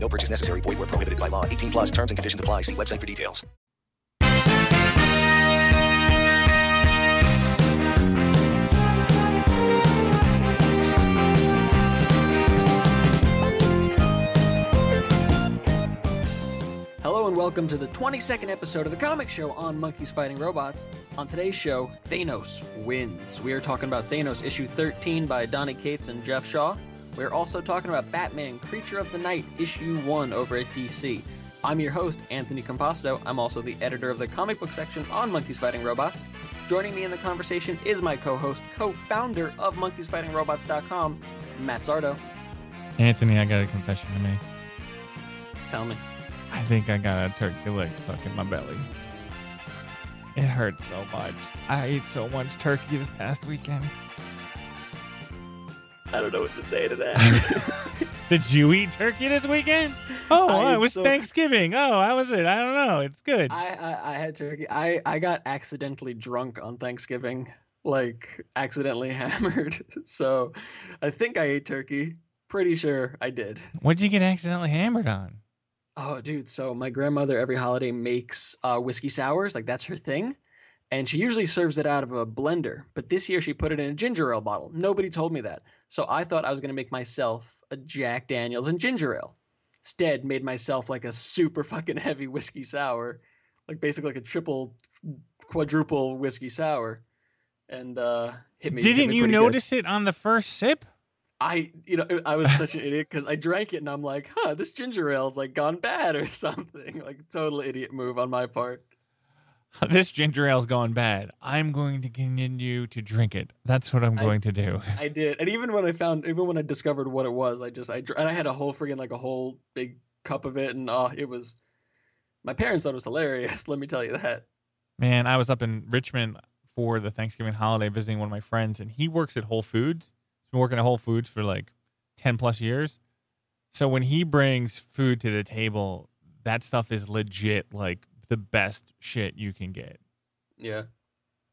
No purchase necessary. Void where prohibited by law. 18 plus terms and conditions apply. See website for details. Hello and welcome to the 22nd episode of the Comic Show on Monkeys Fighting Robots. On today's show, Thanos wins. We are talking about Thanos issue 13 by Donny Cates and Geoff Shaw. We are also talking about Batman Creature of the Night issue 1 over at DC. I'm your host, Anthony Composto. I'm also the editor of the comic book section on Monkeys Fighting Robots. Joining me in the conversation is my co-host, co-founder of MonkeysFightingRobots.com, Matt Sardo. Anthony, I got a confession to make. Tell me. I think I got a turkey leg stuck in my belly. It hurts so much. I ate so much turkey this past weekend. I don't know what to say to that. Did you eat turkey this weekend? Oh, I it was so- Thanksgiving. Oh, how was it? I don't know. It's good. I, I I had turkey. I I got accidentally drunk on Thanksgiving, like accidentally hammered. So, I think I ate turkey. Pretty sure I did. What'd you get accidentally hammered on? Oh, dude. So my grandmother every holiday makes uh, whiskey sours. Like that's her thing, and she usually serves it out of a blender. But this year she put it in a ginger ale bottle. Nobody told me that, so I thought I was gonna make myself a Jack Daniel's and ginger ale. Instead, made myself like a super fucking heavy whiskey sour, like basically like a triple, quadruple whiskey sour, and uh, hit me. Didn't me you pretty good. notice it on the first sip? I, you know, I was such an idiot because I drank it and I'm like, huh, this ginger ale's like gone bad or something. Like total idiot move on my part. This ginger ale's gone bad. I'm going to continue to drink it. That's what I'm I- going to do. I did, and even when I found, even when I discovered what it was, I just, I, and I had a whole freaking like a whole big cup of it, and oh, it was. My parents thought it was hilarious. Let me tell you that. Man, I was up in Richmond for the Thanksgiving holiday visiting one of my friends, and he works at Whole Foods. He's been working at Whole Foods for like 10 plus years. So when he brings food to the table, that stuff is legit like the best shit you can get. Yeah,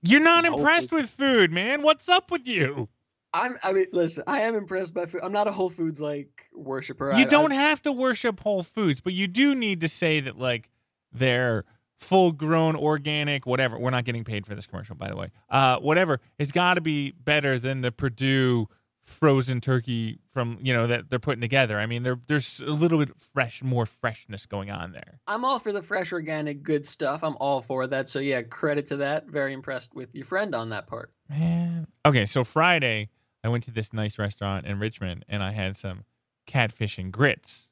You're not impressed with food, man. What's up with you? I'm. I mean, listen, I am impressed by food. I'm not a Whole Foods like worshiper. You I, don't I, have to worship Whole Foods, but you do need to say that like they're full grown organic whatever. We're not getting paid for this commercial by the way. Uh whatever. It's got to be better than the Perdue frozen turkey from, you know, that they're putting together. I mean, there there's a little bit fresh more freshness going on there. I'm all for the fresh, organic, good stuff. I'm all for that. So yeah, credit to that. Very impressed with your friend on that part. Man. Okay, so Friday I went to this nice restaurant in Richmond and I had some catfish and grits.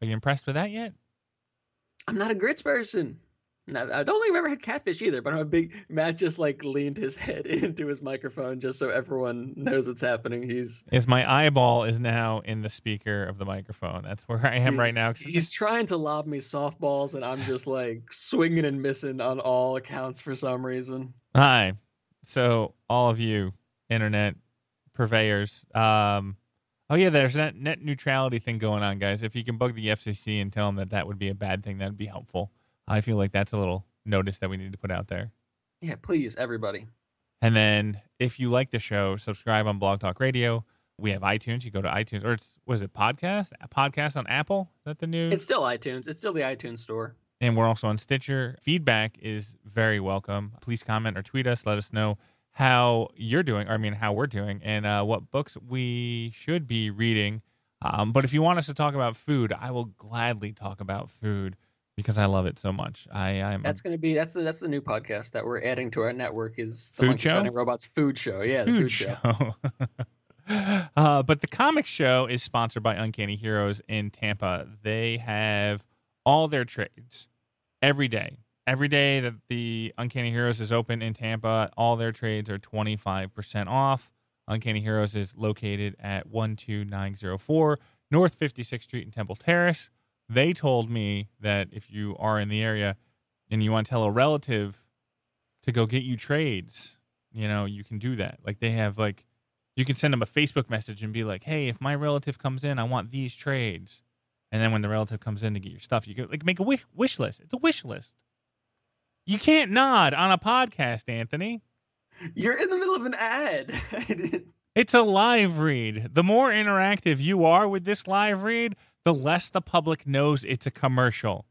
Are you impressed with that yet? I'm not a grits person. No, I don't think I've ever had catfish either, but I'm a big Matt just like leaned his head into his microphone just so everyone knows what's happening. He's is my eyeball is now in the speaker of the microphone. That's where I am right now. now. He's trying to lob me softballs and I'm just like swinging and missing on all accounts for some reason. Hi. So all of you internet purveyors, um, oh yeah, there's that net neutrality thing going on, guys. If you can bug the FCC and tell them that that would be a bad thing, that'd be helpful. I feel like that's a little notice that we need to put out there. Yeah, please, everybody. And then if you like the show, subscribe on Blog Talk Radio. We have iTunes. You go to iTunes, or it's was it podcast? Podcast on Apple? Is that the new? It's still iTunes. It's still the iTunes store. and we're also on Stitcher. Feedback is very welcome. Please comment or tweet us. Let us know how you're doing, or I mean, how we're doing, and uh, what books we should be reading. Um, but if you want us to talk about food, I will gladly talk about food because I love it so much. I, I'm That's gonna be that's the that's the new podcast that we're adding to our network is the Food show? Robots food show. Yeah, food, food show. show. uh, but the comic show is sponsored by Uncanny Heroes in Tampa. They have all their trades every day. Every day that the Uncanny Heroes is open in Tampa, all their trades are 25% off. Uncanny Heroes is located at 12904 North 56th Street in Temple Terrace. They told me that if you are in the area, and you want to tell a relative to go get you trades, you know, you can do that. Like they have like you can send them a Facebook message and be like, "Hey, if my relative comes in, I want these trades." And then when the relative comes in to get your stuff, you go like make a wish wish list. It's a wish list. You can't nod on a podcast, Anthony. You're in the middle of an ad. it's a live read. The more interactive you are with this live read, the less the public knows it's a commercial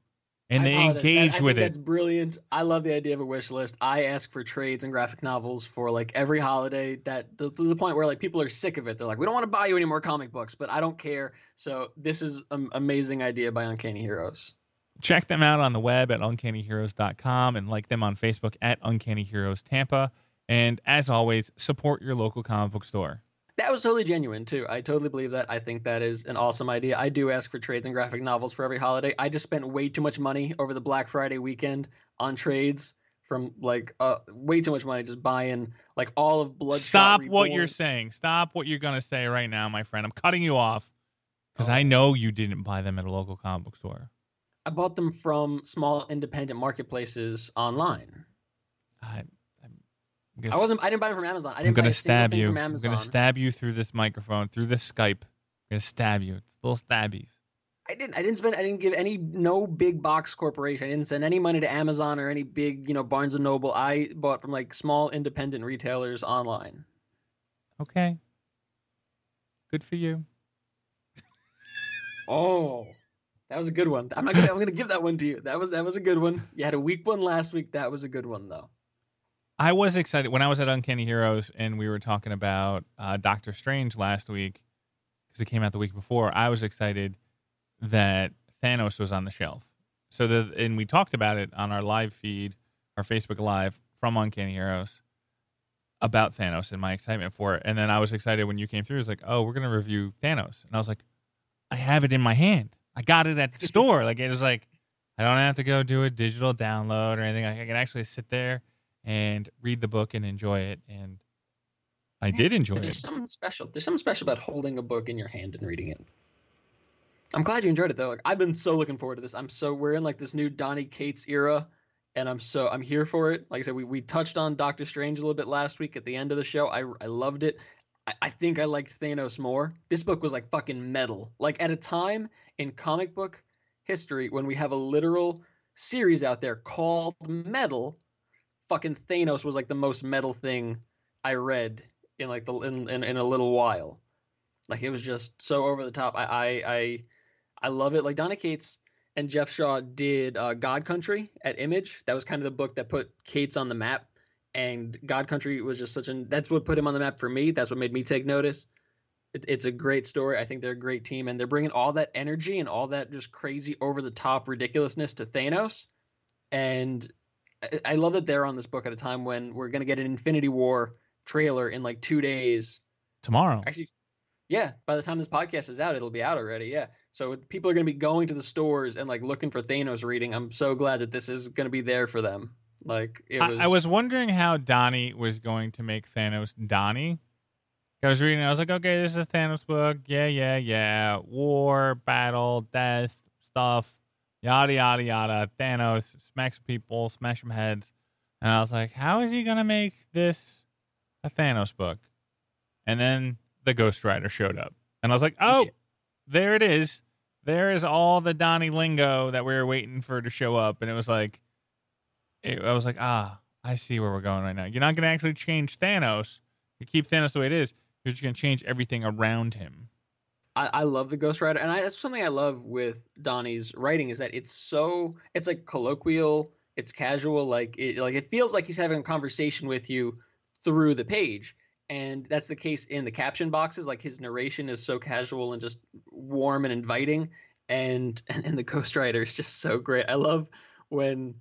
and I they engage That- with it. That's brilliant. I love the idea of a wish list. I ask for trades and graphic novels for like every holiday. That to, to the point where like people are sick of it. They're like, we don't want to buy you any more comic books, but I don't care. So this is an amazing idea by Uncanny Heroes. Check them out on the web at uncannyheroes.com and like them on Facebook at Uncanny Heroes Tampa. And as always, support your local comic book store. That was totally genuine too. I totally believe that. I think that is an awesome idea. I do ask for trades and graphic novels for every holiday. I just spent way too much money over the Black Friday weekend on trades from like uh way too much money just buying like all of blood. Stop what you're saying. Stop what you're going to say right now, my friend. I'm cutting you off because Oh. I know you didn't buy them at a local comic book store. I bought them from small independent marketplaces online. I, I wasn't. I didn't buy it from Amazon. I I'm didn't buy gonna stab you. I'm gonna stab you through this microphone, through this Skype. I'm gonna stab you. It's a little stabbies. I didn't. I didn't spend. I didn't give any no big box corporation. I didn't send any money to Amazon or any big you know Barnes and Noble. I bought from like small independent retailers online. Okay. Good for you. Oh, that was a good one. I'm not gonna. I'm gonna give that one to you. That was that was a good one. You had a weak one last week. That was a good one though. I was excited when I was at Uncanny Heroes and we were talking about uh, Doctor Strange last week because it came out the week before. I was excited that Thanos was on the shelf. So the and we talked about it on our live feed, our Facebook Live from Uncanny Heroes about Thanos and my excitement for it. And then I was excited when you came through. It was like, oh, we're gonna review Thanos, and I was like, I have it in my hand. I got it at the store. Like it was like I don't have to go do a digital download or anything. I can actually sit there and read the book and enjoy it. And I did enjoy it. There's it. something special. There's something special about holding a book in your hand and reading it. I'm glad you enjoyed it though. Like I've been so looking forward to this. I'm so we're in like this new Donny Cates era, and I'm so I'm here for it. Like I said, we, we touched on Doctor Strange a little bit last week at the end of the show. I I loved it. I, I think I liked Thanos more. This book was like fucking metal. Like at a time in comic book history when we have a literal series out there called Metal, fucking Thanos was like the most metal thing I read in like the in, in, in a little while. Like it was just so over the top. I I I, I love it. Like Donny Cates and Geoff Shaw did uh, God Country at Image. That was kind of the book that put Cates on the map. And God Country was just such an that's what put him on the map for me. That's what made me take notice. It, it's a great story. I think they're a great team, and they're bringing all that energy and all that just crazy over the top ridiculousness to Thanos. And I, I love that they're on this book at a time when we're gonna get an Infinity War trailer in like two days. Tomorrow. Actually, yeah, by the time this podcast is out, it'll be out already. Yeah. So people are going to be going to the stores and like looking for Thanos reading. I'm so glad that this is going to be there for them. Like it was. I, I was wondering how Donny was going to make Thanos Donny. I was reading, I was like, okay, this is a Thanos book. Yeah, yeah, yeah. War, battle, death, stuff, yada, yada, yada. Thanos smacks people, smash some heads. And I was like, how is he to make this a Thanos book? And then the Ghost Rider showed up. And I was like, oh, there it is. There is all the Donny lingo that we were waiting for to show up. And it was like, it, I was like, ah, I see where we're going right now. You're not to actually change Thanos. You keep Thanos the way it is. You're just to change everything around him. I, I love the Ghost Rider, and I, that's something I love with Donny's writing is that it's so it's like colloquial, it's casual, like it like it feels like he's having a conversation with you through the page, and that's the case in the caption boxes. Like his narration is so casual and just warm and inviting, and and, and the Ghost Rider is just so great. I love when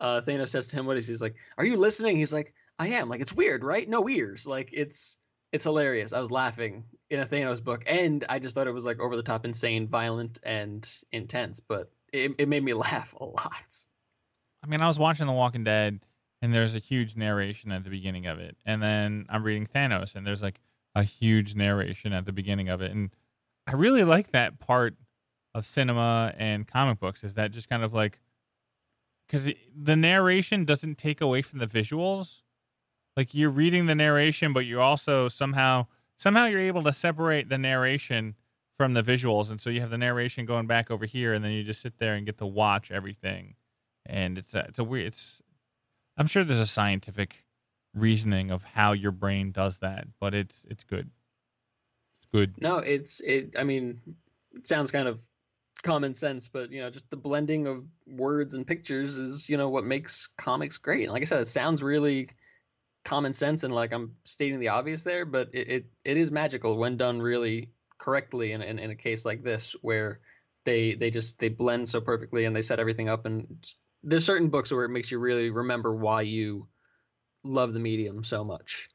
uh, Thanos says to him, "What is he? he's like? Are you listening?" He's like, "I am." Like it's weird, right? No ears. Like it's it's hilarious. I was laughing in a Thanos book, and I just thought it was like over the top, insane, violent, and intense. But it, it made me laugh a lot. I mean, I was watching The Walking Dead, and there's a huge narration at the beginning of it. And then I'm reading Thanos, and there's like a huge narration at the beginning of it. And I really like that part of cinema and comic books is that just kind of like because the narration doesn't take away from the visuals. Like you're reading the narration, but you also somehow somehow you're able to separate the narration from the visuals, and so you have the narration going back over here, and then you just sit there and get to watch everything. And it's a, it's a weird. It's I'm sure there's a scientific reasoning of how your brain does that, but it's it's good. It's good. No, it's it. I mean, it sounds kind of common sense, but you know, just the blending of words and pictures is you know what makes comics great. And like I said, it sounds really common sense and like I'm stating the obvious there, but it it, it is magical when done really correctly in, in in a case like this where they they just they blend so perfectly and they set everything up and there's certain books where it makes you really remember why you love the medium so much.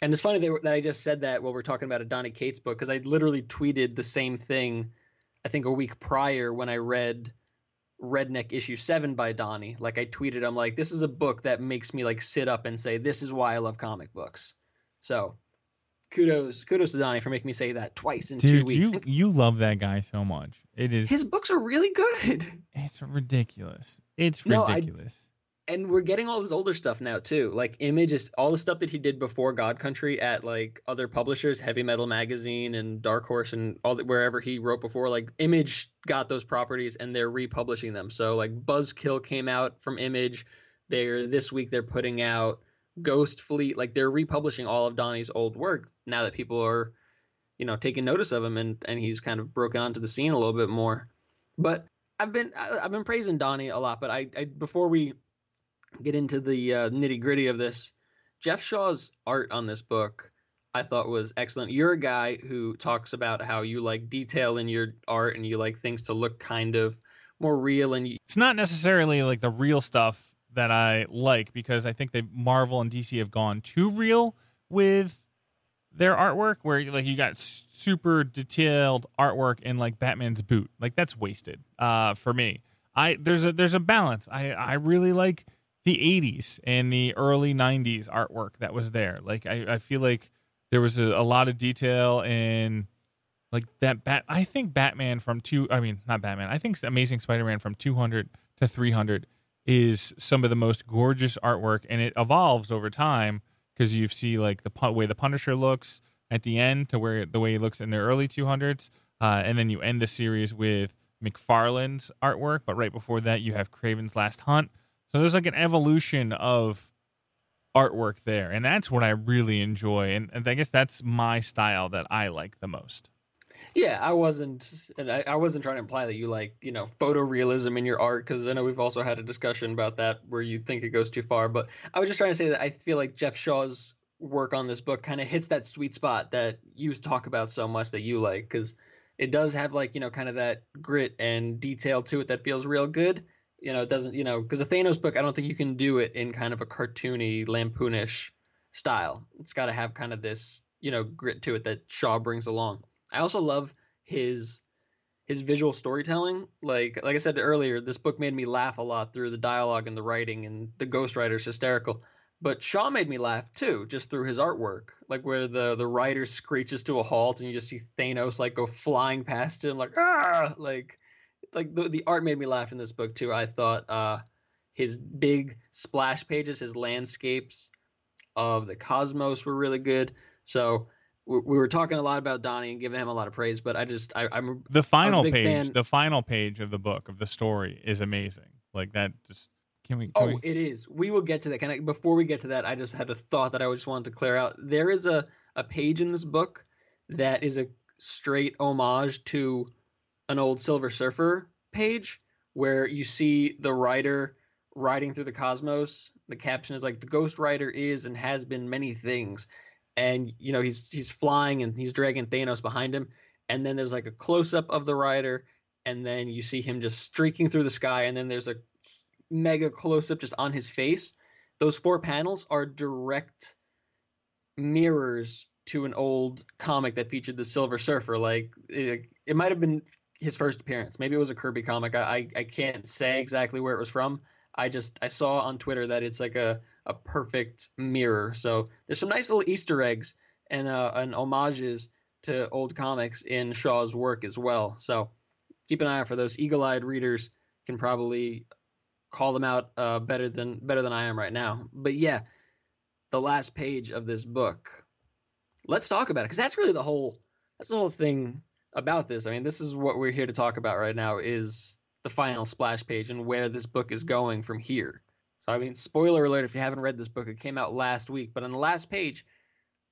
And it's funny that I just said that while we're talking about a Donny Cates book because I literally tweeted the same thing, I think a week prior when I read Redneck issue seven by Donny. Like I tweeted, I'm like, this is a book that makes me like sit up and say, this is why I love comic books. So kudos, kudos to Donny for making me say that twice in Dude, two weeks. you you love that guy so much. It is His books are really good. it's ridiculous. It's No, I- ridiculous. And we're getting all his older stuff now too. Like Image is all the stuff that he did before God Country at like other publishers, Heavy Metal Magazine and Dark Horse and all wherever he wrote before. Like Image got those properties and they're republishing them. So like Buzzkill came out from Image. They're this week they're putting out Ghost Fleet. Like they're republishing all of Donny's old work now that people are, you know, taking notice of him and and he's kind of broken onto the scene a little bit more. But I've been I've been praising Donny a lot, but I, I before we get into the uh, nitty gritty of this, Geoff Shaw's art on this book I thought was excellent. You're a guy who talks about how you like detail in your art and you like things to look kind of more real and you, It's not necessarily like the real stuff that I like because I think that Marvel and DC have gone too real with their artwork where like you got super detailed artwork in like Batman's boot. Like that's wasted uh for me. I there's a there's a balance. I I really like the 80s and the early 90s artwork that was there. Like I I feel like there was a, a lot of detail in like that bat I think Batman from 2 I mean not Batman. I think Amazing Spider-Man from 200 to 300 is some of the most gorgeous artwork and it evolves over time because you see like the way the Punisher looks at the end to where the way he looks in the early 200s, uh, and then you end the series with McFarlane's artwork. But right before that, you have Kraven's Last Hunt. So there's like an evolution of artwork there, and that's what I really enjoy, and, and I guess that's my style that I like the most. Yeah, I wasn't, and I, I wasn't trying to imply that you like, you know, photorealism in your art because I know we've also had a discussion about that where you think it goes too far. But I was just trying to say that I feel like Geoff Shaw's work on this book kind of hits that sweet spot that you talk about so much that you like because it does have like, you know, kind of that grit and detail to it that feels real good. You know, it doesn't, you know, because the Thanos book, I don't think you can do it in kind of a cartoony, lampoonish style. It's got to have kind of this, you know, grit to it that Shaw brings along. I also love his his visual storytelling. Like like I said earlier, this book made me laugh a lot through the dialogue and the writing, and the Ghost Rider's hysterical. But Shaw made me laugh too, just through his artwork. Like where the the rider screeches to a halt, and you just see Thanos like go flying past him, like ah, like like the the art made me laugh in this book too. I thought uh, his big splash pages, his landscapes of the cosmos were really good. So we, we were talking a lot about Donny and giving him a lot of praise, but I just I, I'm The final page, fan- the final page of the book of the story is amazing. Like that, just can we? Can Oh, we it is. We will get to that. Can I, before we get to that, I just had a thought that I just wanted to clear out. There is a, a page in this book that is a straight homage to an old Silver Surfer page where you see the rider riding through the cosmos. The caption is like the Ghost Rider is and has been many things. And you know, he's he's flying and he's dragging Thanos behind him. And then there's like a close up of the rider, and then you see him just streaking through the sky, and then there's a mega close up just on his face. Those four panels are direct mirrors to an old comic that featured the Silver Surfer. Like it, it might have been his first appearance. Maybe it was a Kirby comic. I, I I can't say exactly where it was from. I just I saw on Twitter that it's like a a perfect mirror. So there's some nice little Easter eggs and uh and homages to old comics in Shaw's work as well. So keep an eye out for those. Eagle-eyed readers can probably call them out uh, better than better than I am right now. But yeah, the last page of this book. Let's talk about it because that's really the whole that's the whole thing about this. I mean, this is what we're here to talk about right now is the final splash page and where this book is going from here. So I mean, spoiler alert if you haven't read this book, it came out last week, but on the last page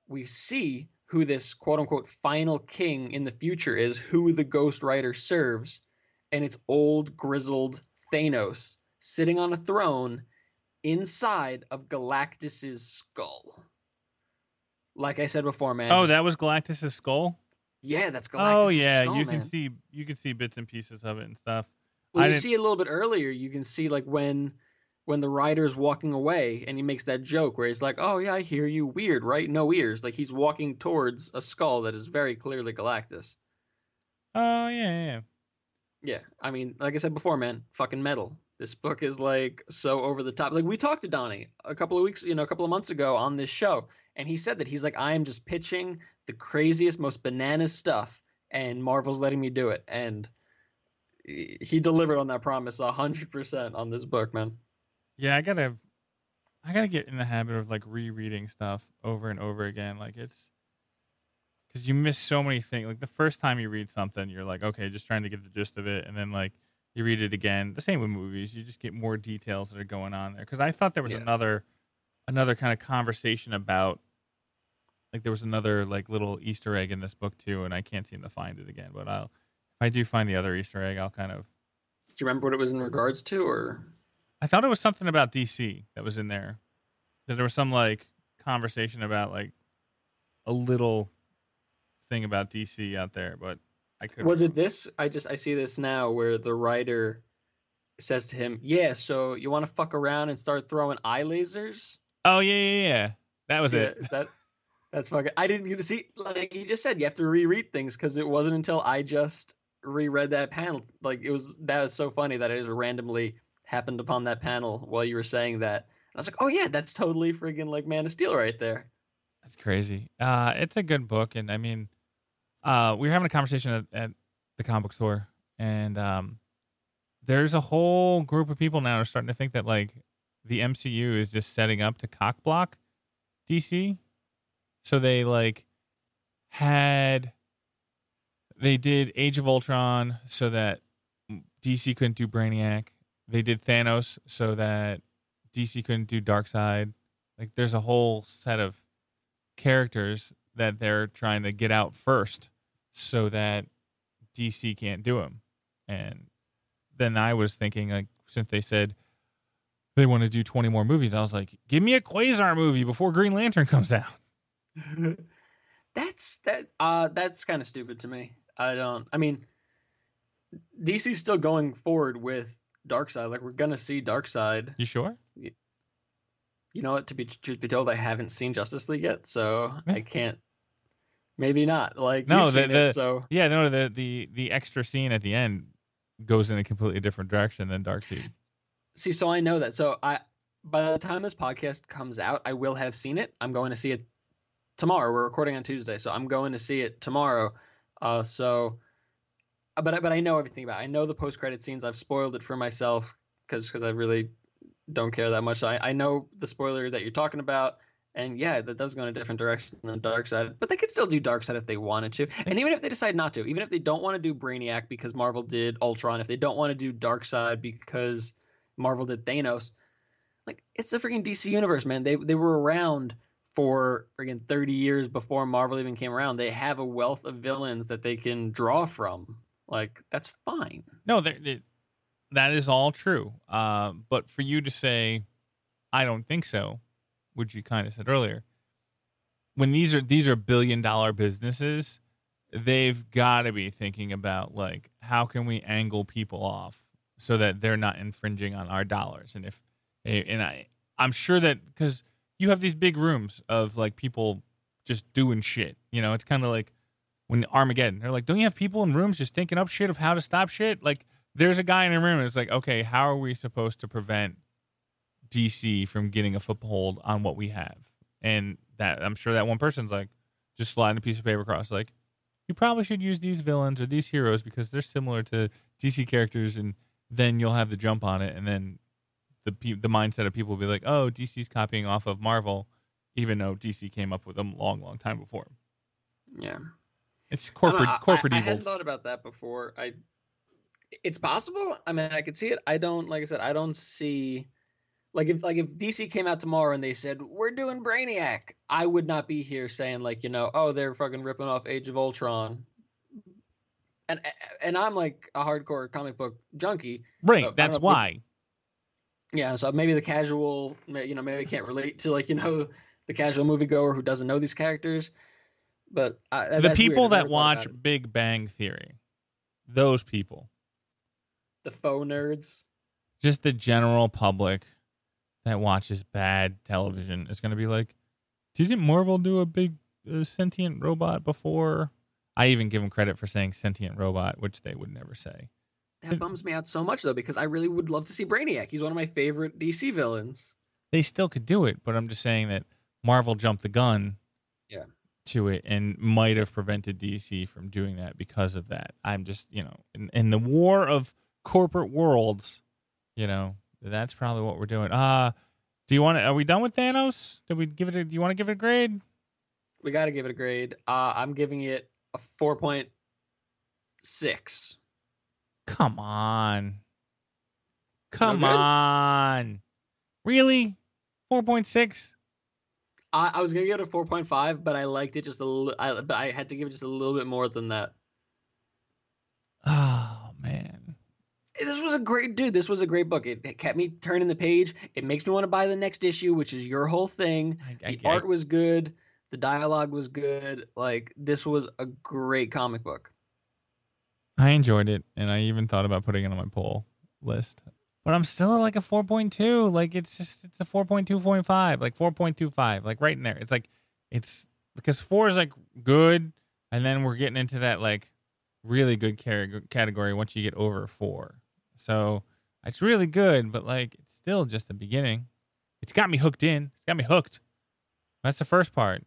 we see who this quote unquote final king in the future is, who the Ghost Rider serves, and it's old grizzled Thanos sitting on a throne inside of Galactus's skull. Like I said before, man. Oh, just- that was Galactus's skull. Yeah, that's oh, Galactus. oh yeah, you can see you can see bits and pieces of it and stuff. Well, I you didn't- see it a little bit earlier. You can see like when when the rider's walking away and he makes that joke where he's like, "Oh yeah, I hear you. Weird, right? No ears." Like he's walking towards a skull that is very clearly Galactus. Oh yeah, yeah, yeah. Yeah, I mean, like I said before, man, fucking metal. This book is like so over the top. Like we talked to Donny a couple of weeks, you know, a couple of months ago on this show, and he said that he's like, I am just pitching the craziest, most bananas stuff, and Marvel's letting me do it, and he delivered on that promise a hundred percent on this book, man. Yeah, I gotta, I gotta get in the habit of like rereading stuff over and over again. Like it's because you miss so many things. Like the first time you read something, you're like, okay, just trying to get the gist of it, and then like you read it again. The same with movies. You just get more details that are going on there. Because I thought there was Yeah. another, another kind of conversation about. Like there was another like little Easter egg in this book too, and I can't seem to find it again. But I'll, if I do find the other Easter egg, I'll kind of Do you remember what it was in regards to, or I thought it was something about DC that was in there. That there was some like conversation about like a little thing about DC out there, but I could. was it this? I just I see this now where the rider says to him, "Yeah, so you want to fuck around and start throwing eye lasers?" Oh yeah, yeah, yeah. That was Yeah, it. Is that that's fucking? I didn't get to see. Like you just said, you have to reread things because it wasn't until I just reread that panel. Like it was that was so funny that I just randomly happened upon that panel while you were saying that. And I was like, oh yeah, that's totally friggin' like Man of Steel right there. That's crazy. Uh, it's a good book, and I mean, uh, we were having a conversation at, at the comic book store, and um, there's a whole group of people now are starting to think that like the MCU is just setting up to cockblock DC. So they like had they did Age of Ultron so that DC couldn't do Brainiac. They did Thanos so that DC couldn't do Darkseid. Like there's a whole set of characters that they're trying to get out first so that DC can't do them. And then I was thinking like since they said they want to do 20 more movies, I was like, give me a Quasar movie before Green Lantern comes out. that's that. Uh, that's kind of stupid to me. I don't. I mean, DC's still going forward with Darkseid. Like we're gonna see Darkseid. You sure? You know what? To be truth be told, I haven't seen Justice League yet, so Yeah. I can't. Maybe not. Like No, you've the- seen the- it, so Yeah, no, the the the extra scene at the end goes in a completely different direction than Darkseid. See. So I know that. So I, by the time this podcast comes out, I will have seen it. I'm going to see it tomorrow. We're recording on Tuesday, so I'm going to see it tomorrow. Uh, so, uh, but I- but I know everything about. It. I know the post credit scenes. I've spoiled it for myself because because I really don't care that much. I I know the spoiler that you're talking about. And yeah, that does go in a different direction than Darkseid, but they could still do Darkseid if they wanted to. And even if they decide not to, even if they don't want to do Brainiac because Marvel did Ultron, if they don't want to do Darkseid because Marvel did Thanos, like it's the freaking DC universe, man. They they were around for freaking 30 years before Marvel even came around. They have a wealth of villains that they can draw from. Like that's fine. No, that is all true. Uh, but for you to say, I don't think so, which you kind of said earlier, when these are these are billion dollar businesses, they've got to be thinking about like how can we angle people off so that they're not infringing on our dollars. And if eh, and I I'm sure that because you have these big rooms of like people just doing shit. You know, it's kind of like when Armageddon. They're like, don't you have people in rooms just thinking up shit of how to stop shit? Like, there's a guy in a room. And it's like, okay, how are we supposed to prevent DC from getting a foothold on what we have? And that I'm sure that one person's like, just sliding a piece of paper across, like, you probably should use these villains or these heroes because they're similar to DC characters, and then you'll have the jump on it, and then the the mindset of people will be like, oh, DC's copying off of Marvel, even though DC came up with them a long, long time before. Yeah. It's I corporate I- corporate I, I, evils. hadn't thought about that before. I it's possible. I mean, I could see it. I don't like I said, I don't see like if like if DC came out tomorrow and they said, We're doing Brainiac, I would not be here saying like, you know, oh they're fucking ripping off Age of Ultron. And and I'm like a hardcore comic book junkie. right, don't that's why. Yeah, so maybe the casual, you know, maybe can't relate to like you know the casual moviegoer who doesn't know these characters. But I, the that's people. That watch. Big Bang Theory, those people, the faux nerds, just the general public that watches bad television is going to be like, didn't Marvel do a big uh, sentient robot before? I even give them credit for saying sentient robot, which they would never say. that bums me out so much though because I really would love to see Brainiac. He's one of my favorite DC villains. They still could do it, but I'm just saying that Marvel jumped the gun Yeah. to it and might have prevented DC from doing that because of that. I'm just, you know, in, in the war of corporate worlds, you know, that's probably what we're doing. Uh do you want to, are we done with Thanos? Did we give it a, do you want to give it a grade? We got to give it a grade. Uh, I'm giving it a four point six. Come on. Come good? on. Really? 4.6? I, I was gonna give it a four point five, but I liked it just a little. I, but I had to give it just a little bit more than that. Oh, man. This was a great dude. This was a great book. It, it kept me turning the page. It makes me want to buy the next issue, which is your whole thing. I, The art was good. The dialogue was good. Like this was a great comic book. I enjoyed it, and I even thought about putting it on my pull list. But I'm still at like a 4.2. Like it's just it's a 4.2.5, like 4.25, like right in there. It's like it's because four is like good, and then we're getting into that like really good category once you get over four. So it's really good, but like it's still just the beginning. It's got me hooked in. It's got me hooked. That's the first part.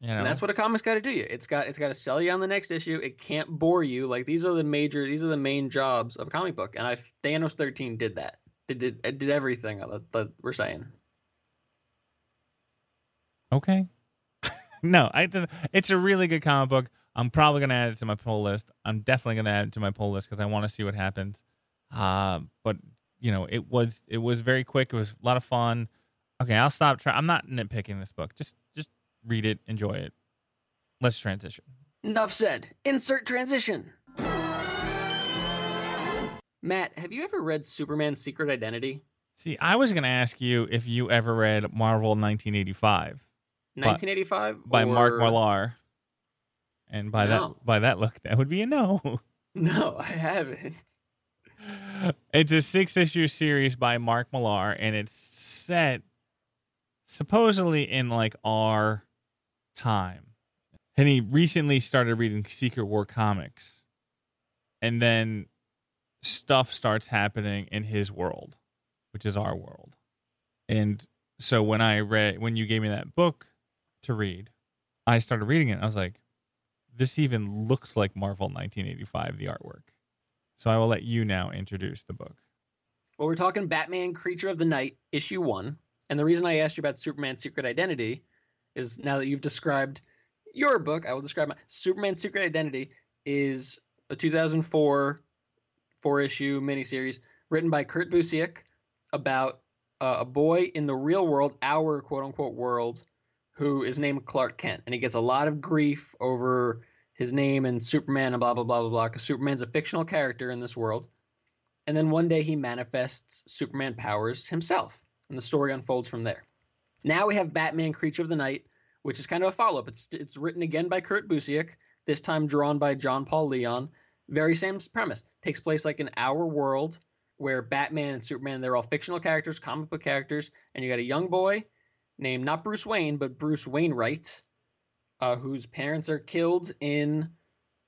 You know, And that's what a comic's got to do you. It's got it's got to sell you on the next issue. It can't bore you. Like these are the major these are the main jobs of a comic book. And I Thanos 13 did that. Did it did everything that, that we're saying. Okay. no, I, it's a really good comic book. I'm probably gonna add it to my pull list. I'm definitely gonna add it to my pull list because I want to see what happens. Uh, but you know, it was it was very quick. It was a lot of fun. Okay, I'll stop. Try- I'm not nitpicking this book. Just just read it, enjoy it. Let's transition. Enough said. Insert transition. Matt, have you ever read Superman's Secret Identity? See, I was gonna ask you if you ever read Marvel 1985 1985 by Mark or- Millar, and by No. that by that look, that would be a no. No, I haven't. It's a six issue series by Mark Millar, and it's set supposedly in like our time. And he recently started reading Secret War comics. And then stuff starts happening in his world, which is our world. And so when I read, when you gave me that book to read, I started reading it. I was like, this even looks like Marvel 1985, the artwork. So I will let you now introduce the book. Well, we're talking Batman Creature of the Night, issue one. And the reason I asked you about Superman's Secret Identity is now that you've described your book, I will describe my Superman's Secret Identity is a 2004 four issue miniseries written by Kurt Busiek about uh, a boy in the real world, our quote unquote world, who is named Clark Kent. And he gets a lot of grief over his name and Superman and blah, blah, blah, blah, blah, because Superman's a fictional character in this world. And then one day he manifests Superman powers himself, and the story unfolds from there. Now we have Batman Creature of the Night, which is kind of a follow up. It's, it's written again by Kurt Busiek, this time drawn by John Paul Leon. Very same premise. Takes place like in our world where Batman and Superman, they're all fictional characters, comic book characters, and you got a young boy named not Bruce Wayne, but Bruce Wainwright, uh, whose parents are killed in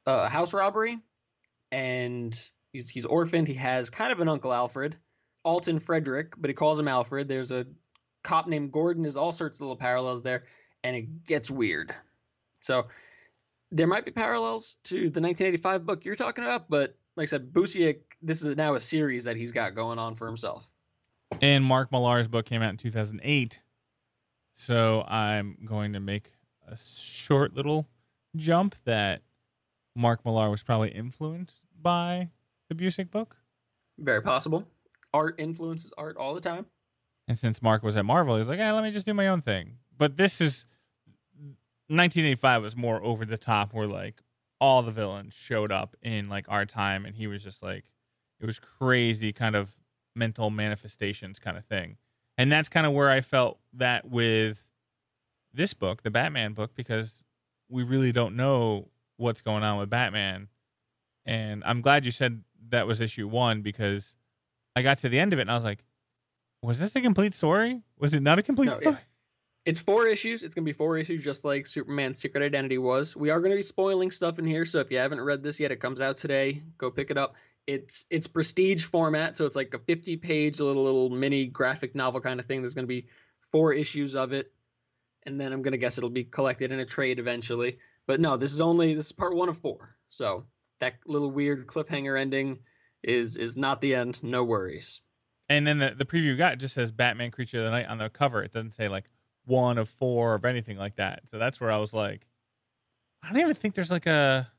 a house robbery, and he's he's orphaned. He has kind of an uncle Alfred, Alton Frederick, but he calls him Alfred. There's a cop named Gordon. There's all sorts of little parallels there, and it gets weird. So there might be parallels to the 1985 book you're talking about, but like I said, Busiek, this is now a series that he's got going on for himself. And Mark Millar's book came out in 2008. So I'm going to make a short little jump that Mark Millar was probably influenced by the Busiek book. Very possible. Art influences art all the time. And since Mark was at Marvel, he's like, "Yeah, let me just do my own thing." But this is 1985 was more over the top, where like all the villains showed up in like our time, and he was just like, it was crazy, kind of mental manifestations kind of thing. And that's kind of where I felt that with this book, the Batman book, because we really don't know what's going on with Batman. And I'm glad you said that was issue one because I got to the end of it and I was like, was this a complete story? Was it not a complete No, yeah. It's four issues. It's going to be four issues, just like Superman's Secret Identity was. We are going to be spoiling stuff in here, so if you haven't read this yet, it comes out today. Go pick it up. It's it's prestige format, so it's like a 50 page little little mini graphic novel kind of thing. There's going to be four issues of it, and then I'm going to guess it'll be collected in a trade eventually. But no, this is only this is part one of four. So that little weird cliffhanger ending is is not the end. No worries. And then the, the preview got just says Batman Creature of the Night on the cover. It doesn't say like one of four or anything like that. So that's where I was like, I don't even think there's like a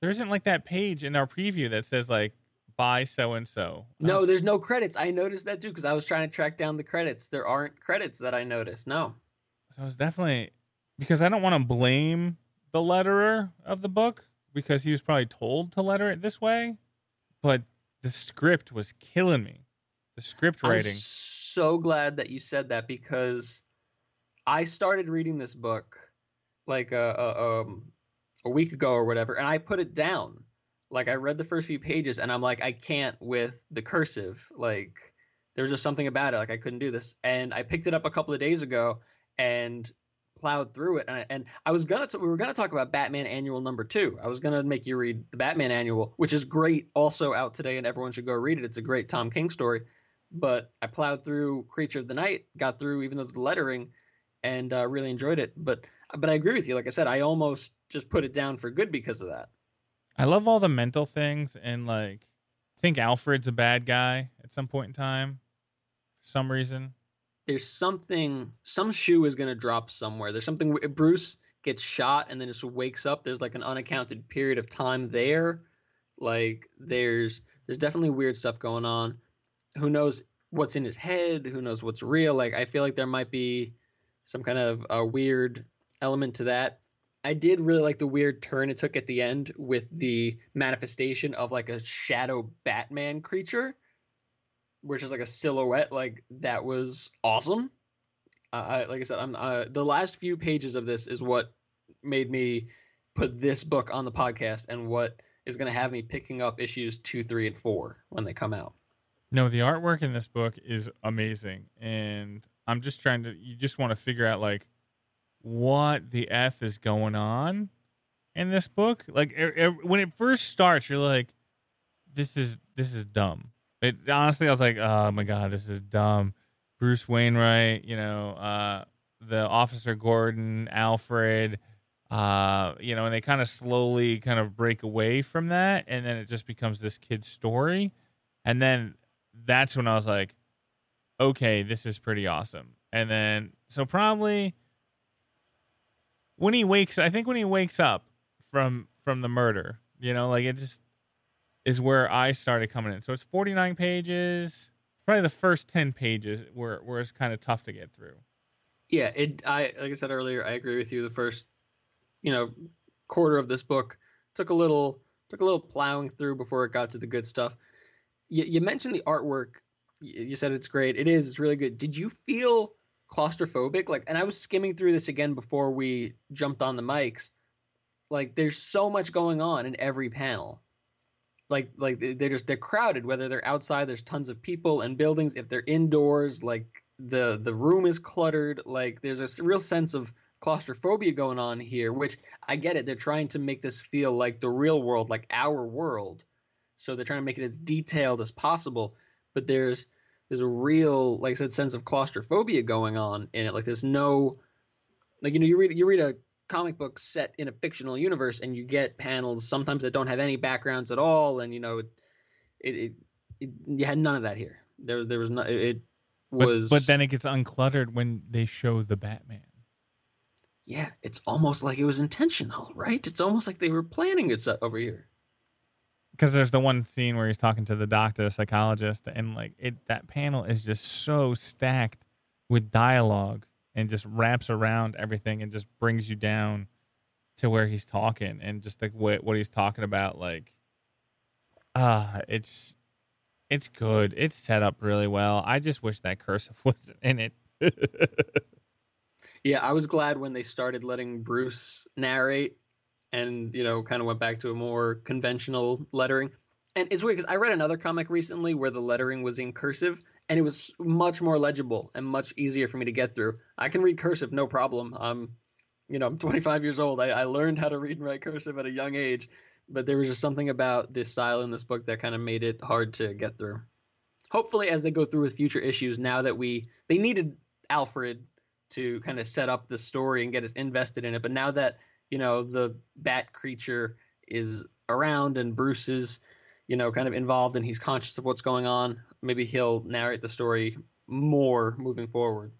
there isn't like that page in our preview that says like by so and so. No, uh-huh. there's no credits. I noticed that too because I was trying to track down the credits. There aren't credits that I noticed. No. So it's definitely because I don't want to blame the letterer of the book because he was probably told to letter it this way, but the script was killing me. The script I'm writing. so glad that you said that because I started reading this book like a, a um a week ago or whatever, and I put it down. Like I read the first few pages, and I'm like, I can't with the cursive. Like there was just something about it. Like I couldn't do this, and I picked it up a couple of days ago and plowed through it. And I, and I was gonna t- we were gonna talk about Batman Annual number two. I was gonna make you read the Batman Annual, which is great, also out today, and everyone should go read it. It's a great Tom King story but I plowed through Creature of the Night, got through even though the lettering, and uh, really enjoyed it. But but I agree with you. Like I said, I almost just put it down for good because of that. I love all the mental things and like I think Alfred's a bad guy at some point in time for some reason. There's something, some shoe is gonna drop somewhere. There's something. Bruce gets shot and then just wakes up. There's like an unaccounted period of time there. Like there's there's definitely weird stuff going on. Who knows what's in his head? Who knows what's real? Like I feel like there might be some kind of a weird element to that. I did really like the weird turn it took at the end with the manifestation of like a shadow Batman creature, which is like a silhouette. Like that was awesome. Uh, I, like I said, I'm uh, the last few pages of this is what made me put this book on the podcast and what is going to have me picking up issues two, three, and four when they come out. No, the artwork in this book is amazing, and I'm just trying to. You just want to figure out like what the f is going on in this book. Like er, er, when it first starts, you're like, "This is this is dumb." It honestly, I was like, "Oh my god, this is dumb." Bruce Wainwright, you know, uh, the Officer Gordon, Alfred, uh, you know, and they kind of slowly kind of break away from that, and then it just becomes this kid's story, and then that's when I was like, okay, this is pretty awesome. And then so probably when he wakes, I think when he wakes up from from the murder, you know, like it just is where I started coming in. So it's 49 pages. Probably the first 10 pages where where it's kind of tough to get through. Yeah, it. I like I said earlier, I agree with you. The first, you know, quarter of this book took a little took a little plowing through before it got to the good stuff. You, you mentioned the artwork. You, said it's great. It is. It's really good. Did you feel claustrophobic? Like, and I was skimming through this again before we jumped on the mics. Like, there's so much going on in every panel. Like, like they- they're just they're crowded. Whether they're outside, there's tons of people and buildings. If they're indoors, like the the room is cluttered. Like, there's a real sense of claustrophobia going on here. Which I get it. They're trying to make this feel like the real world, like our world. So they're trying to make it as detailed as possible. But there's there's a real, like I said, sense of claustrophobia going on in it. Like there's no, like you know, you read you read a comic book set in a fictional universe, and you get panels sometimes that don't have any backgrounds at all, and you know, it it, it, it you had none of that here. There there was no it. was. But, but then it gets uncluttered when they show the Batman. Yeah, it's almost like it was intentional, right? It's almost like they were planning it over here. Because there's the one scene where he's talking to the doctor, the psychologist, and like it, that panel is just so stacked with dialogue and just wraps around everything and just brings you down to where he's talking and just like what what he's talking about. Like, ah, uh, it's it's good. It's set up really well. I just wish that cursive wasn't in it. yeah, I was glad when they started letting Bruce narrate and, you know, kind of went back to a more conventional lettering. And it's weird because I read another comic recently where the lettering was in cursive and it was much more legible and much easier for me to get through. I can read cursive no problem. Um, you know, I'm 25 years old. I, I learned how to read and write cursive at a young age, but there was just something about this style in this book that kind of made it hard to get through. Hopefully, as they go through with future issues, now that we they needed Alfred to kind of set up the story and get us invested in it, but now that you know the bat creature is around and Bruce is you know kind of involved and he's conscious of what's going on, maybe he'll narrate the story more moving forward.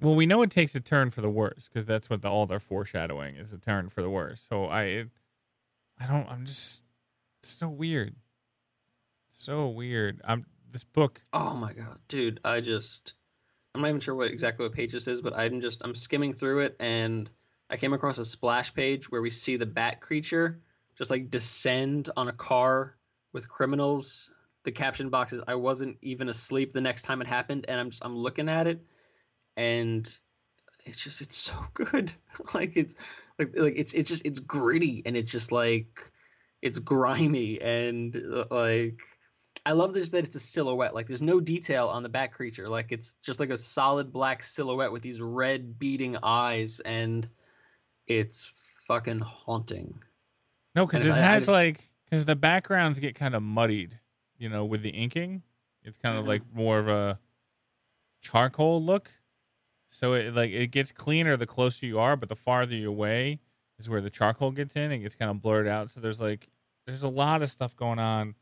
Well, we know it takes a turn for the worse because that's what the, all their foreshadowing is a turn for the worse. So I, I don't. I'm just so weird, so weird. I'm this book. Oh my god, dude! I just I'm not even sure what exactly what page this is, but I'm just I'm skimming through it and I came across a splash page where we see the bat creature just like descend on a car with criminals. The caption box is I wasn't even asleep the next time it happened and I'm just I'm looking at it and it's just it's so good. like it's like like it's it's just it's gritty and it's just like it's grimy and uh, like I love this that it's a silhouette. Like there's no detail on the bat creature. Like it's just like a solid black silhouette with these red beating eyes and it's fucking haunting. No, because it I, has I just, like because the backgrounds get kind of muddied, you know, with the inking. It's kind of mm-hmm. like more of a charcoal look so it like it gets cleaner the closer you are, but the farther you away is where the charcoal gets in and gets kind of blurred out. So there's like there's a lot of stuff going on.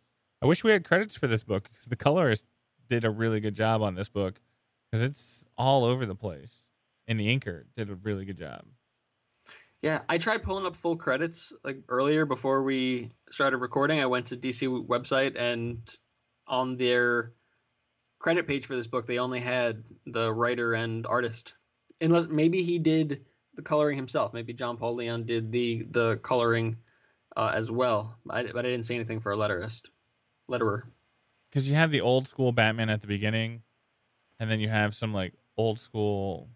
I wish we had credits for this book because the colorist did a really good job on this book because it's all over the place. And the inker did a really good job. Yeah, I tried pulling up full credits like earlier before we started recording. I went to DC website and on their credit page for this book, they only had the writer and artist. Unless maybe he did the coloring himself. Maybe John Paul Leon did the the coloring uh, as well. I, but I didn't see anything for a letterist, letterer. Because you have the old school Batman at the beginning, and then you have some like old school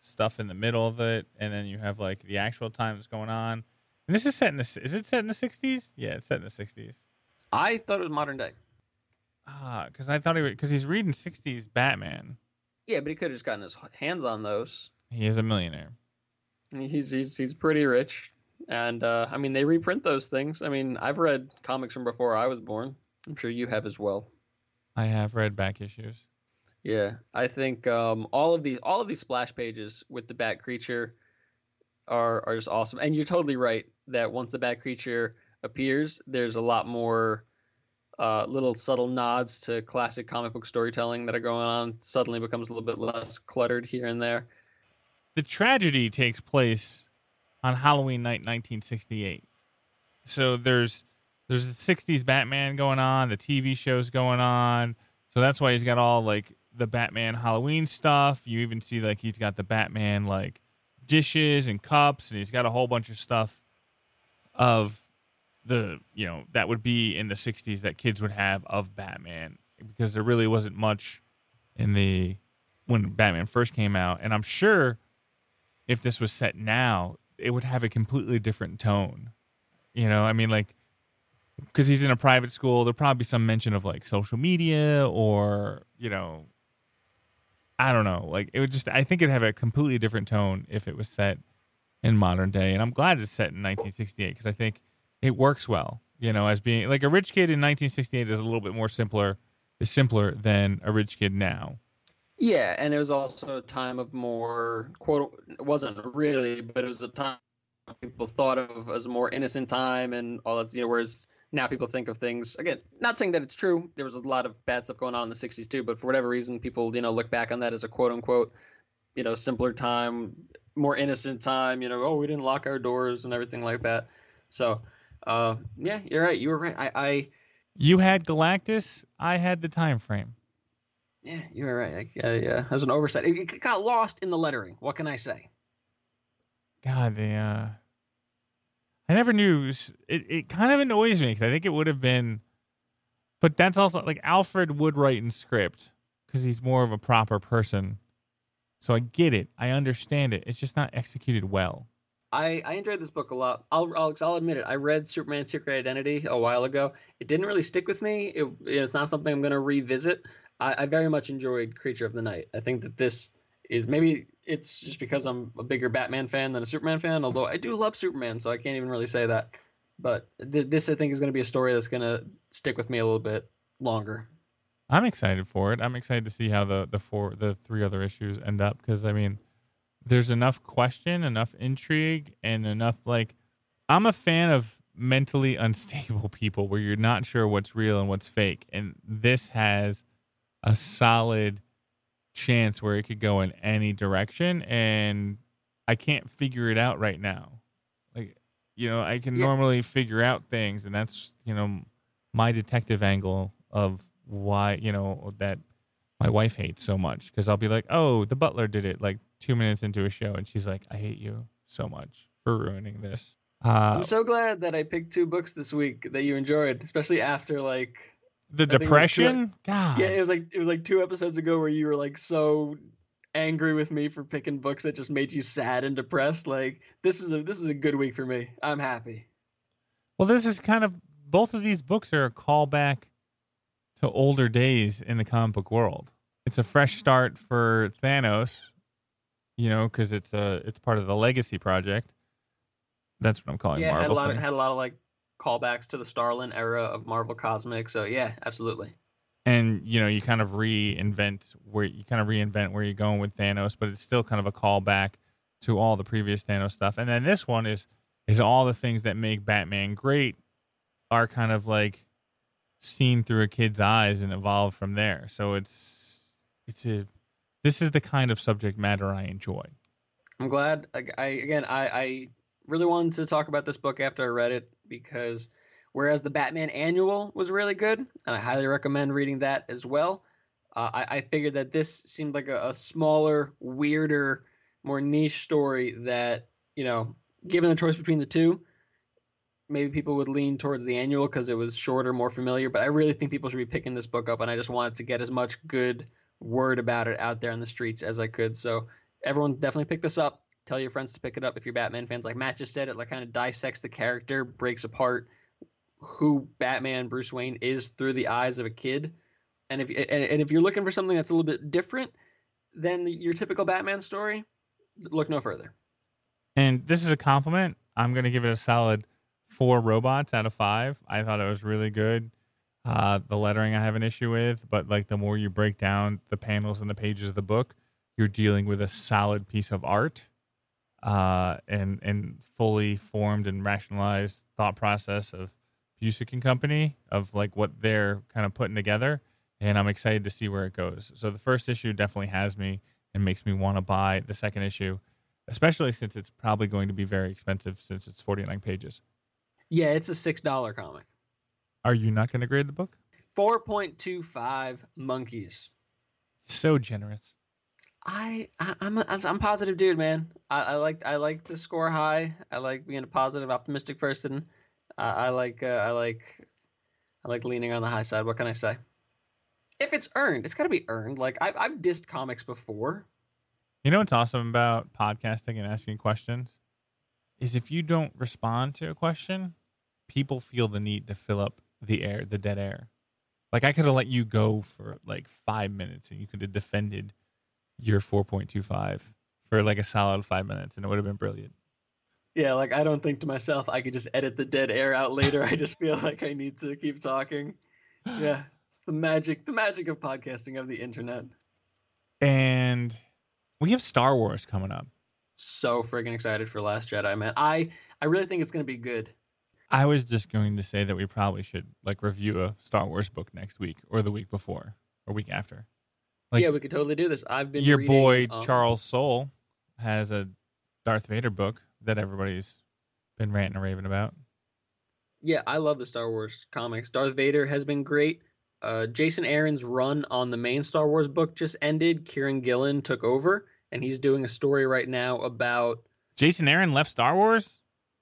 stuff in the middle of it, and then you have like the actual time that's going on. And this is set in the is it set in the sixties? Yeah, it's set in the sixties. I thought it was modern day. Ah, because I thought he because he's reading 60s Batman. Yeah, but he could have just gotten his hands on those. He is a millionaire. He's he's he's pretty rich, and uh, I mean they reprint those things. I mean I've read comics from before I was born. I'm sure you have as well. I have read back issues. Yeah, I think um, all of these all of these splash pages with the Bat creature are are just awesome. And you're totally right that once the Bat creature appears, there's a lot more uh, little subtle nods to classic comic book storytelling that are going on suddenly becomes a little bit less cluttered here and there. The tragedy takes place on Halloween night 1968. So there's there's the 60s Batman going on, the TV shows going on. So that's why he's got all like the Batman Halloween stuff. You even see like he's got the Batman like dishes and cups and he's got a whole bunch of stuff of the you know that would be in the 60s that kids would have of Batman because there really wasn't much in the when Batman first came out and I'm sure if this was set now it would have a completely different tone. You know, I mean like cuz he's in a private school there'll probably be some mention of like social media or, you know, I don't know. Like it would just I think it'd have a completely different tone if it was set in modern day and I'm glad it's set in 1968 because I think it works well. You know, as being like a rich kid in 1968 is a little bit more simpler, is simpler than a rich kid now. Yeah, and it was also a time of more quote. It wasn't really, but it was a time people thought of as a more innocent time and all that. You know, whereas now people think of things again. Not saying that it's true. There was a lot of bad stuff going on in the '60s too, but for whatever reason, people you know look back on that as a quote unquote you know simpler time, more innocent time. You know, oh we didn't lock our doors and everything like that. So uh, yeah, you're right. You were right. I, I You had Galactus. I had the time frame. yeah, you were right. I, I, uh, that was an oversight. It, it got lost in the lettering. What can I say? God, the uh, I never knew. It it kind of annoys me because I think it would have been, but that's also like Alfred would write in script because he's more of a proper person. So I get it. I understand it. It's just not executed well. I, I enjoyed this book a lot. I'll, I'll I'll admit it. I read Superman: Secret Identity a while ago. It didn't really stick with me. It, it's not something I'm going to revisit. I, I very much enjoyed Creature of the Night. I think that this is maybe it's just because I'm a bigger Batman fan than a Superman fan. Although I do love Superman, so I can't even really say that. But th- this I think is going to be a story that's going to stick with me a little bit longer. I'm excited for it. I'm excited to see how the the four the three other issues end up because I mean, there's enough question, enough intrigue, and enough like I'm a fan of mentally unstable people where you're not sure what's real and what's fake, and this has a solid chance where it could go in any direction, and I can't figure it out right now. Like, you know, I can Yeah. normally figure out things, and that's you know my detective angle of why you know that my wife hates so much because I'll be like, oh, the butler did it like two minutes into a show, and she's like, I hate you so much for ruining this. Uh, I'm so glad that I picked two books this week that you enjoyed, especially after like the it was depression, God, Yeah, it was like it was like two episodes ago where you were like so angry with me for picking books that just made you sad and depressed. Like this is a this is a good week for me. I'm happy. Well, this is kind of both of these books are a callback to older days in the comic book world. It's a fresh mm-hmm. start for Thanos, you know, because it's a it's part of the Legacy project. That's what I'm calling yeah, Marvel. lot of, had a lot of like callbacks to the Starlin era of Marvel Cosmic. So yeah, absolutely. and you know you kind of reinvent where you kind of reinvent where you're going with Thanos, but it's still kind of a callback to all the previous Thanos stuff. And then this one is is all the things that make Batman great are kind of like seen through a kid's eyes and evolve from there. So it's it's a this is the kind of subject matter I enjoy. I'm glad. I, I again, I, I really wanted to talk about this book after I read it because whereas the Batman Annual was really good, and I highly recommend reading that as well. Uh, I, I figured that this seemed like a, a smaller, weirder, more niche story that you know, given the choice between the two, maybe people would lean towards the annual because it was shorter, more familiar. But I really think people should be picking this book up, and I just wanted to get as much good word about it out there on the streets as I could. So everyone definitely pick this up. Tell your friends to pick it up if you're Batman fans. Like Matt just said, it like kind of dissects the character, breaks apart who Batman Bruce Wayne is through the eyes of a kid. And if and, and if you're looking for something that's a little bit different than your typical Batman story, look no further. And this is a compliment. I'm going to give it a solid four robots out of five. I thought it was really good. Uh, the lettering I have an issue with, but like the more you break down the panels and the pages of the book, you're dealing with a solid piece of art, uh, and and fully formed and rationalized thought process of Busiek and Company of like what they're kind of putting together. And I'm excited to see where it goes. So the first issue definitely has me and makes me want to buy the second issue especially since it's probably going to be very expensive since it's 49 pages. Yeah, it's a six dollar comic. Are you not going to grade the book? Four point two five monkeys. So generous. I, I I'm a, I'm positive dude, man. I, I like I like to score high. I like being a positive, optimistic person. Uh, I like uh, I like I like leaning on the high side. What can I say? If it's earned, it's got to be earned. Like I've I've dissed comics before. You know what's awesome about podcasting and asking questions is if you don't respond to a question, people feel the need to fill up the air, the dead air. Like I could have let you go for like five minutes and you could have defended your 4.25 for like a solid five minutes and it would have been brilliant. Yeah, like I don't think to myself I could just edit the dead air out later. I just feel like I need to keep talking. Yeah, it's the magic, the magic of podcasting of the internet. And we have Star Wars coming up. So friggin' excited for Last Jedi, man. I I really think it's gonna be good. I was just going to say that we probably should like review a Star Wars book next week or the week before or week after. Like yeah, we could totally do this. I've been your reading, boy um, Charles Soule has a Darth Vader book that everybody's been ranting and raving about. Yeah, I love the Star Wars comics. Darth Vader has been great. Uh, Jason Aaron's run on the main Star Wars book just ended. Kieron Gillen took over, and he's doing a story right now about. Jason Aaron left Star Wars.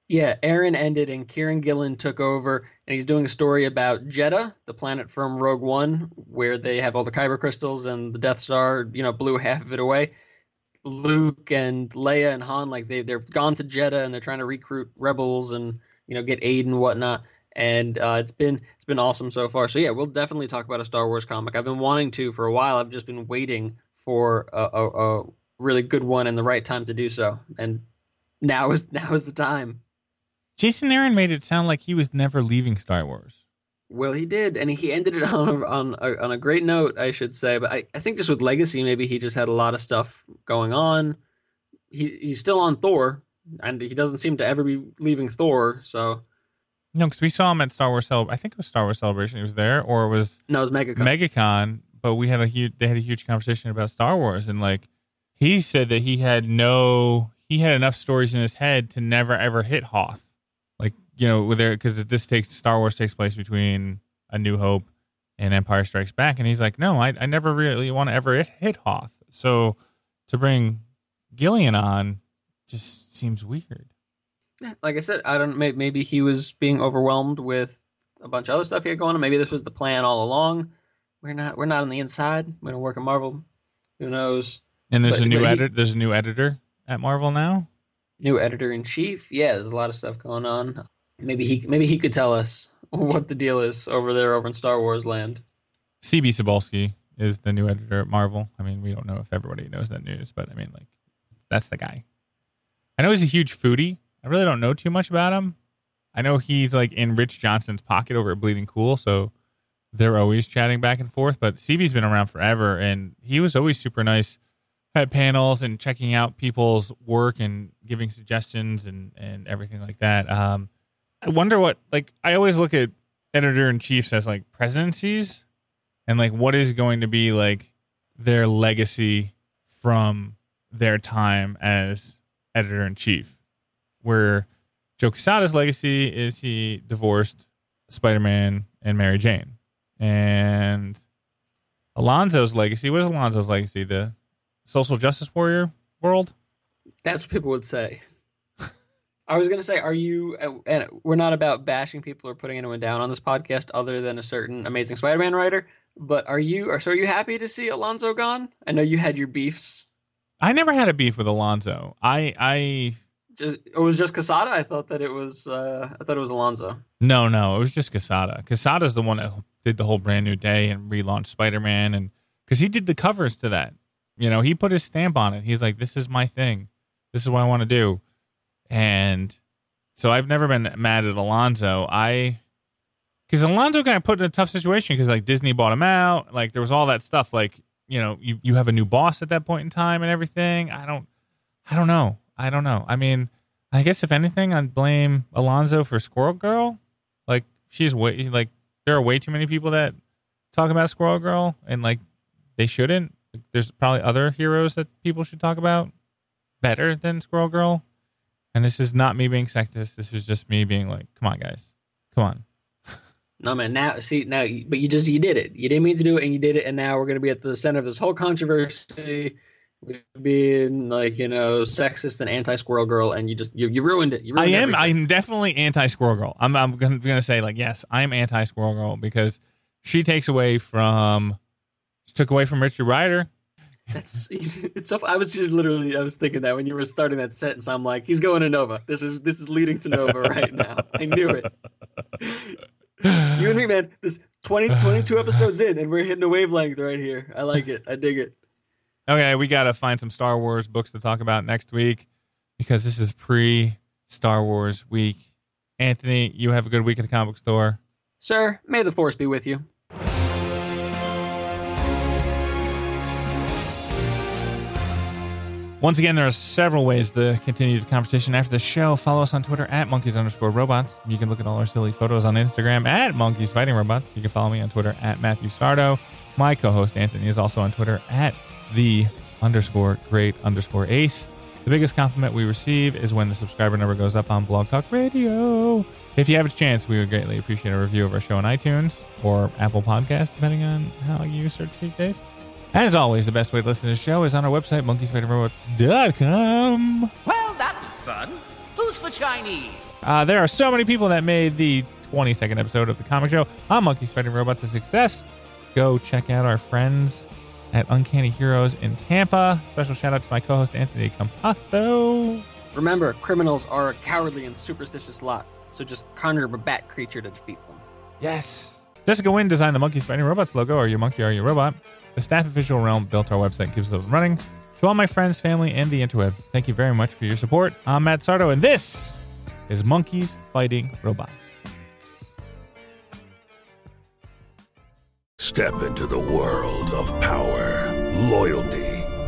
Yeah, Aaron ended, and Kieron Gillen took over, and he's doing a story about Jedha, the planet from Rogue One, where they have all the Kyber crystals and the Death Star. You know, blew half of it away. Luke and Leia and Han, like they they're gone to Jedha, and they're trying to recruit rebels and you know get aid and whatnot and uh, it's been it's been awesome so far. So yeah, we'll definitely talk about a Star Wars comic. I've been wanting to for a while. I've just been waiting for a, a, a really good one and the right time to do so. And now is now is the time. Jason Aaron made it sound like he was never leaving Star Wars. Well, he did, and he ended it on a, on a, on a great note, I should say. But I, I think just with Legacy, maybe he just had a lot of stuff going on. He he's still on Thor, and he doesn't seem to ever be leaving Thor. So No, because we saw him at Star Wars. I think it was Star Wars Celebration. He was there, or it was no, it's Mega. MegaCon. But we had a huge. They had a huge conversation about Star Wars, and like he said that he had no. He had enough stories in his head to never ever hit Hoth. You know, with there because this takes Star Wars takes place between A New Hope and Empire Strikes Back, and he's like, no, I I never really want to ever hit, Hoth. So to bring Gillian on just seems weird. Like I said, I don't. Maybe he was being overwhelmed with a bunch of other stuff here going on. Maybe this was the plan all along. We're not. We're not on the inside. We don't work at Marvel. Who knows? And there's But- a new but he- edit. There's a new editor at Marvel now. New editor in chief. Yeah, there's a lot of stuff going on. Maybe he. Maybe he could tell us what the deal is over there over in Star Wars land. CB Cebulski is the new editor at Marvel. I mean, we don't know if everybody knows that news, but I mean, like, that's the guy. I know he's a huge foodie. I really don't know too much about him. I know he's like in Rich Johnston's pocket over at Bleeding Cool, so they're always chatting back and forth. But CB's been around forever, and he was always super nice at panels and checking out people's work and giving suggestions and and everything like that. Um, I wonder what like I always look at editor in chiefs as like presidencies and like what is going to be like their legacy from their time as editor in chief. Where Joe Quesada's legacy is he divorced Spider Man and Mary Jane. And Alonso's legacy, what is Alonso's legacy? The social justice warrior world? That's what people would say. I was gonna say, are you? And we're not about bashing people or putting anyone down on this podcast, other than a certain Amazing Spider-Man writer. But are you? Or so are you happy to see Alonso gone? I know you had your beefs. I never had a beef with Alonso. I I Just, it was just Quesada. I thought that it was. Uh, I thought it was Alonso. No, no, it was just Quesada. Quesada's the one that did the whole brand new day and relaunched Spider Man, and because he did the covers to that, you know, he put his stamp on it. He's like, "This is my thing. This is what I want to do," and so I've never been mad at Alonso. I because Alonso got put in a tough situation because like Disney bought him out. Like there was all that stuff. Like you know, you you have a new boss at that point in time and everything. I don't, I don't know. I don't know. I mean, I guess if anything, I'd blame Alonso for Squirrel Girl. Like she's way like there are way too many people that talk about Squirrel Girl, and like they shouldn't. There's probably other heroes that people should talk about better than Squirrel Girl. And this is not me being sexist. This is just me being like, come on, guys, come on. No man. Now see now, but you just you did it. You didn't mean to do it, and you did it, and now we're gonna be at the center of this whole controversy. Being like you know sexist and anti Squirrel Girl, and you just you, you ruined it. You I am. everything. I'm definitely anti Squirrel Girl. I'm. I'm gonna, gonna say like yes, I'm anti Squirrel Girl because she takes away from. She took away from Richard Rider. That's it's so. I was just literally I was thinking that when you were starting that sentence, I'm like, he's going to Nova. This is this is leading to Nova right now. I knew it. You and me, man. This 20, 22 episodes in, and we're hitting a wavelength right here. I like it. I dig it. Okay, we gotta find some Star Wars books to talk about next week because this is pre Star Wars week. Anthony, you have a good week at the comic book store. Sir, may the force be with you. Once again, there are several ways to continue the conversation after the show. Follow us on Twitter at monkeys underscore robots. You can look at all our silly photos on Instagram at monkeys fighting robots. You can follow me on Twitter at Matthew Sardo. My co-host Anthony is also on Twitter at the underscore great underscore ace. The biggest compliment we receive is when the subscriber number goes up on Blog Talk Radio. If you have a chance, we would greatly appreciate a review of our show on iTunes or Apple Podcast, depending on how you search these days. And as always, the best way to listen to the show is on our website, monkeysfightingrobots.com. Well, that was fun. Who's for Chinese? Uh, there are so many people that made the 22nd episode of the comic show on Monkeys Fighting Robots a success. Go check out our friends at Uncanny Heroes in Tampa. Special shout out to my co host, Anthony Campato. Remember, criminals are a cowardly and superstitious lot, so just conjure up a bat creature to defeat them. Yes. Jessica Wynn designed the Monkeys Fighting Robots logo. Are you monkey? Are you robot? The staff at Visual Realm built our website keeps it running. To all my friends, family, and the interweb, thank you very much for your support. I'm Matt Sardo, and this is Monkeys Fighting Robots. Step into the world of power, loyalty,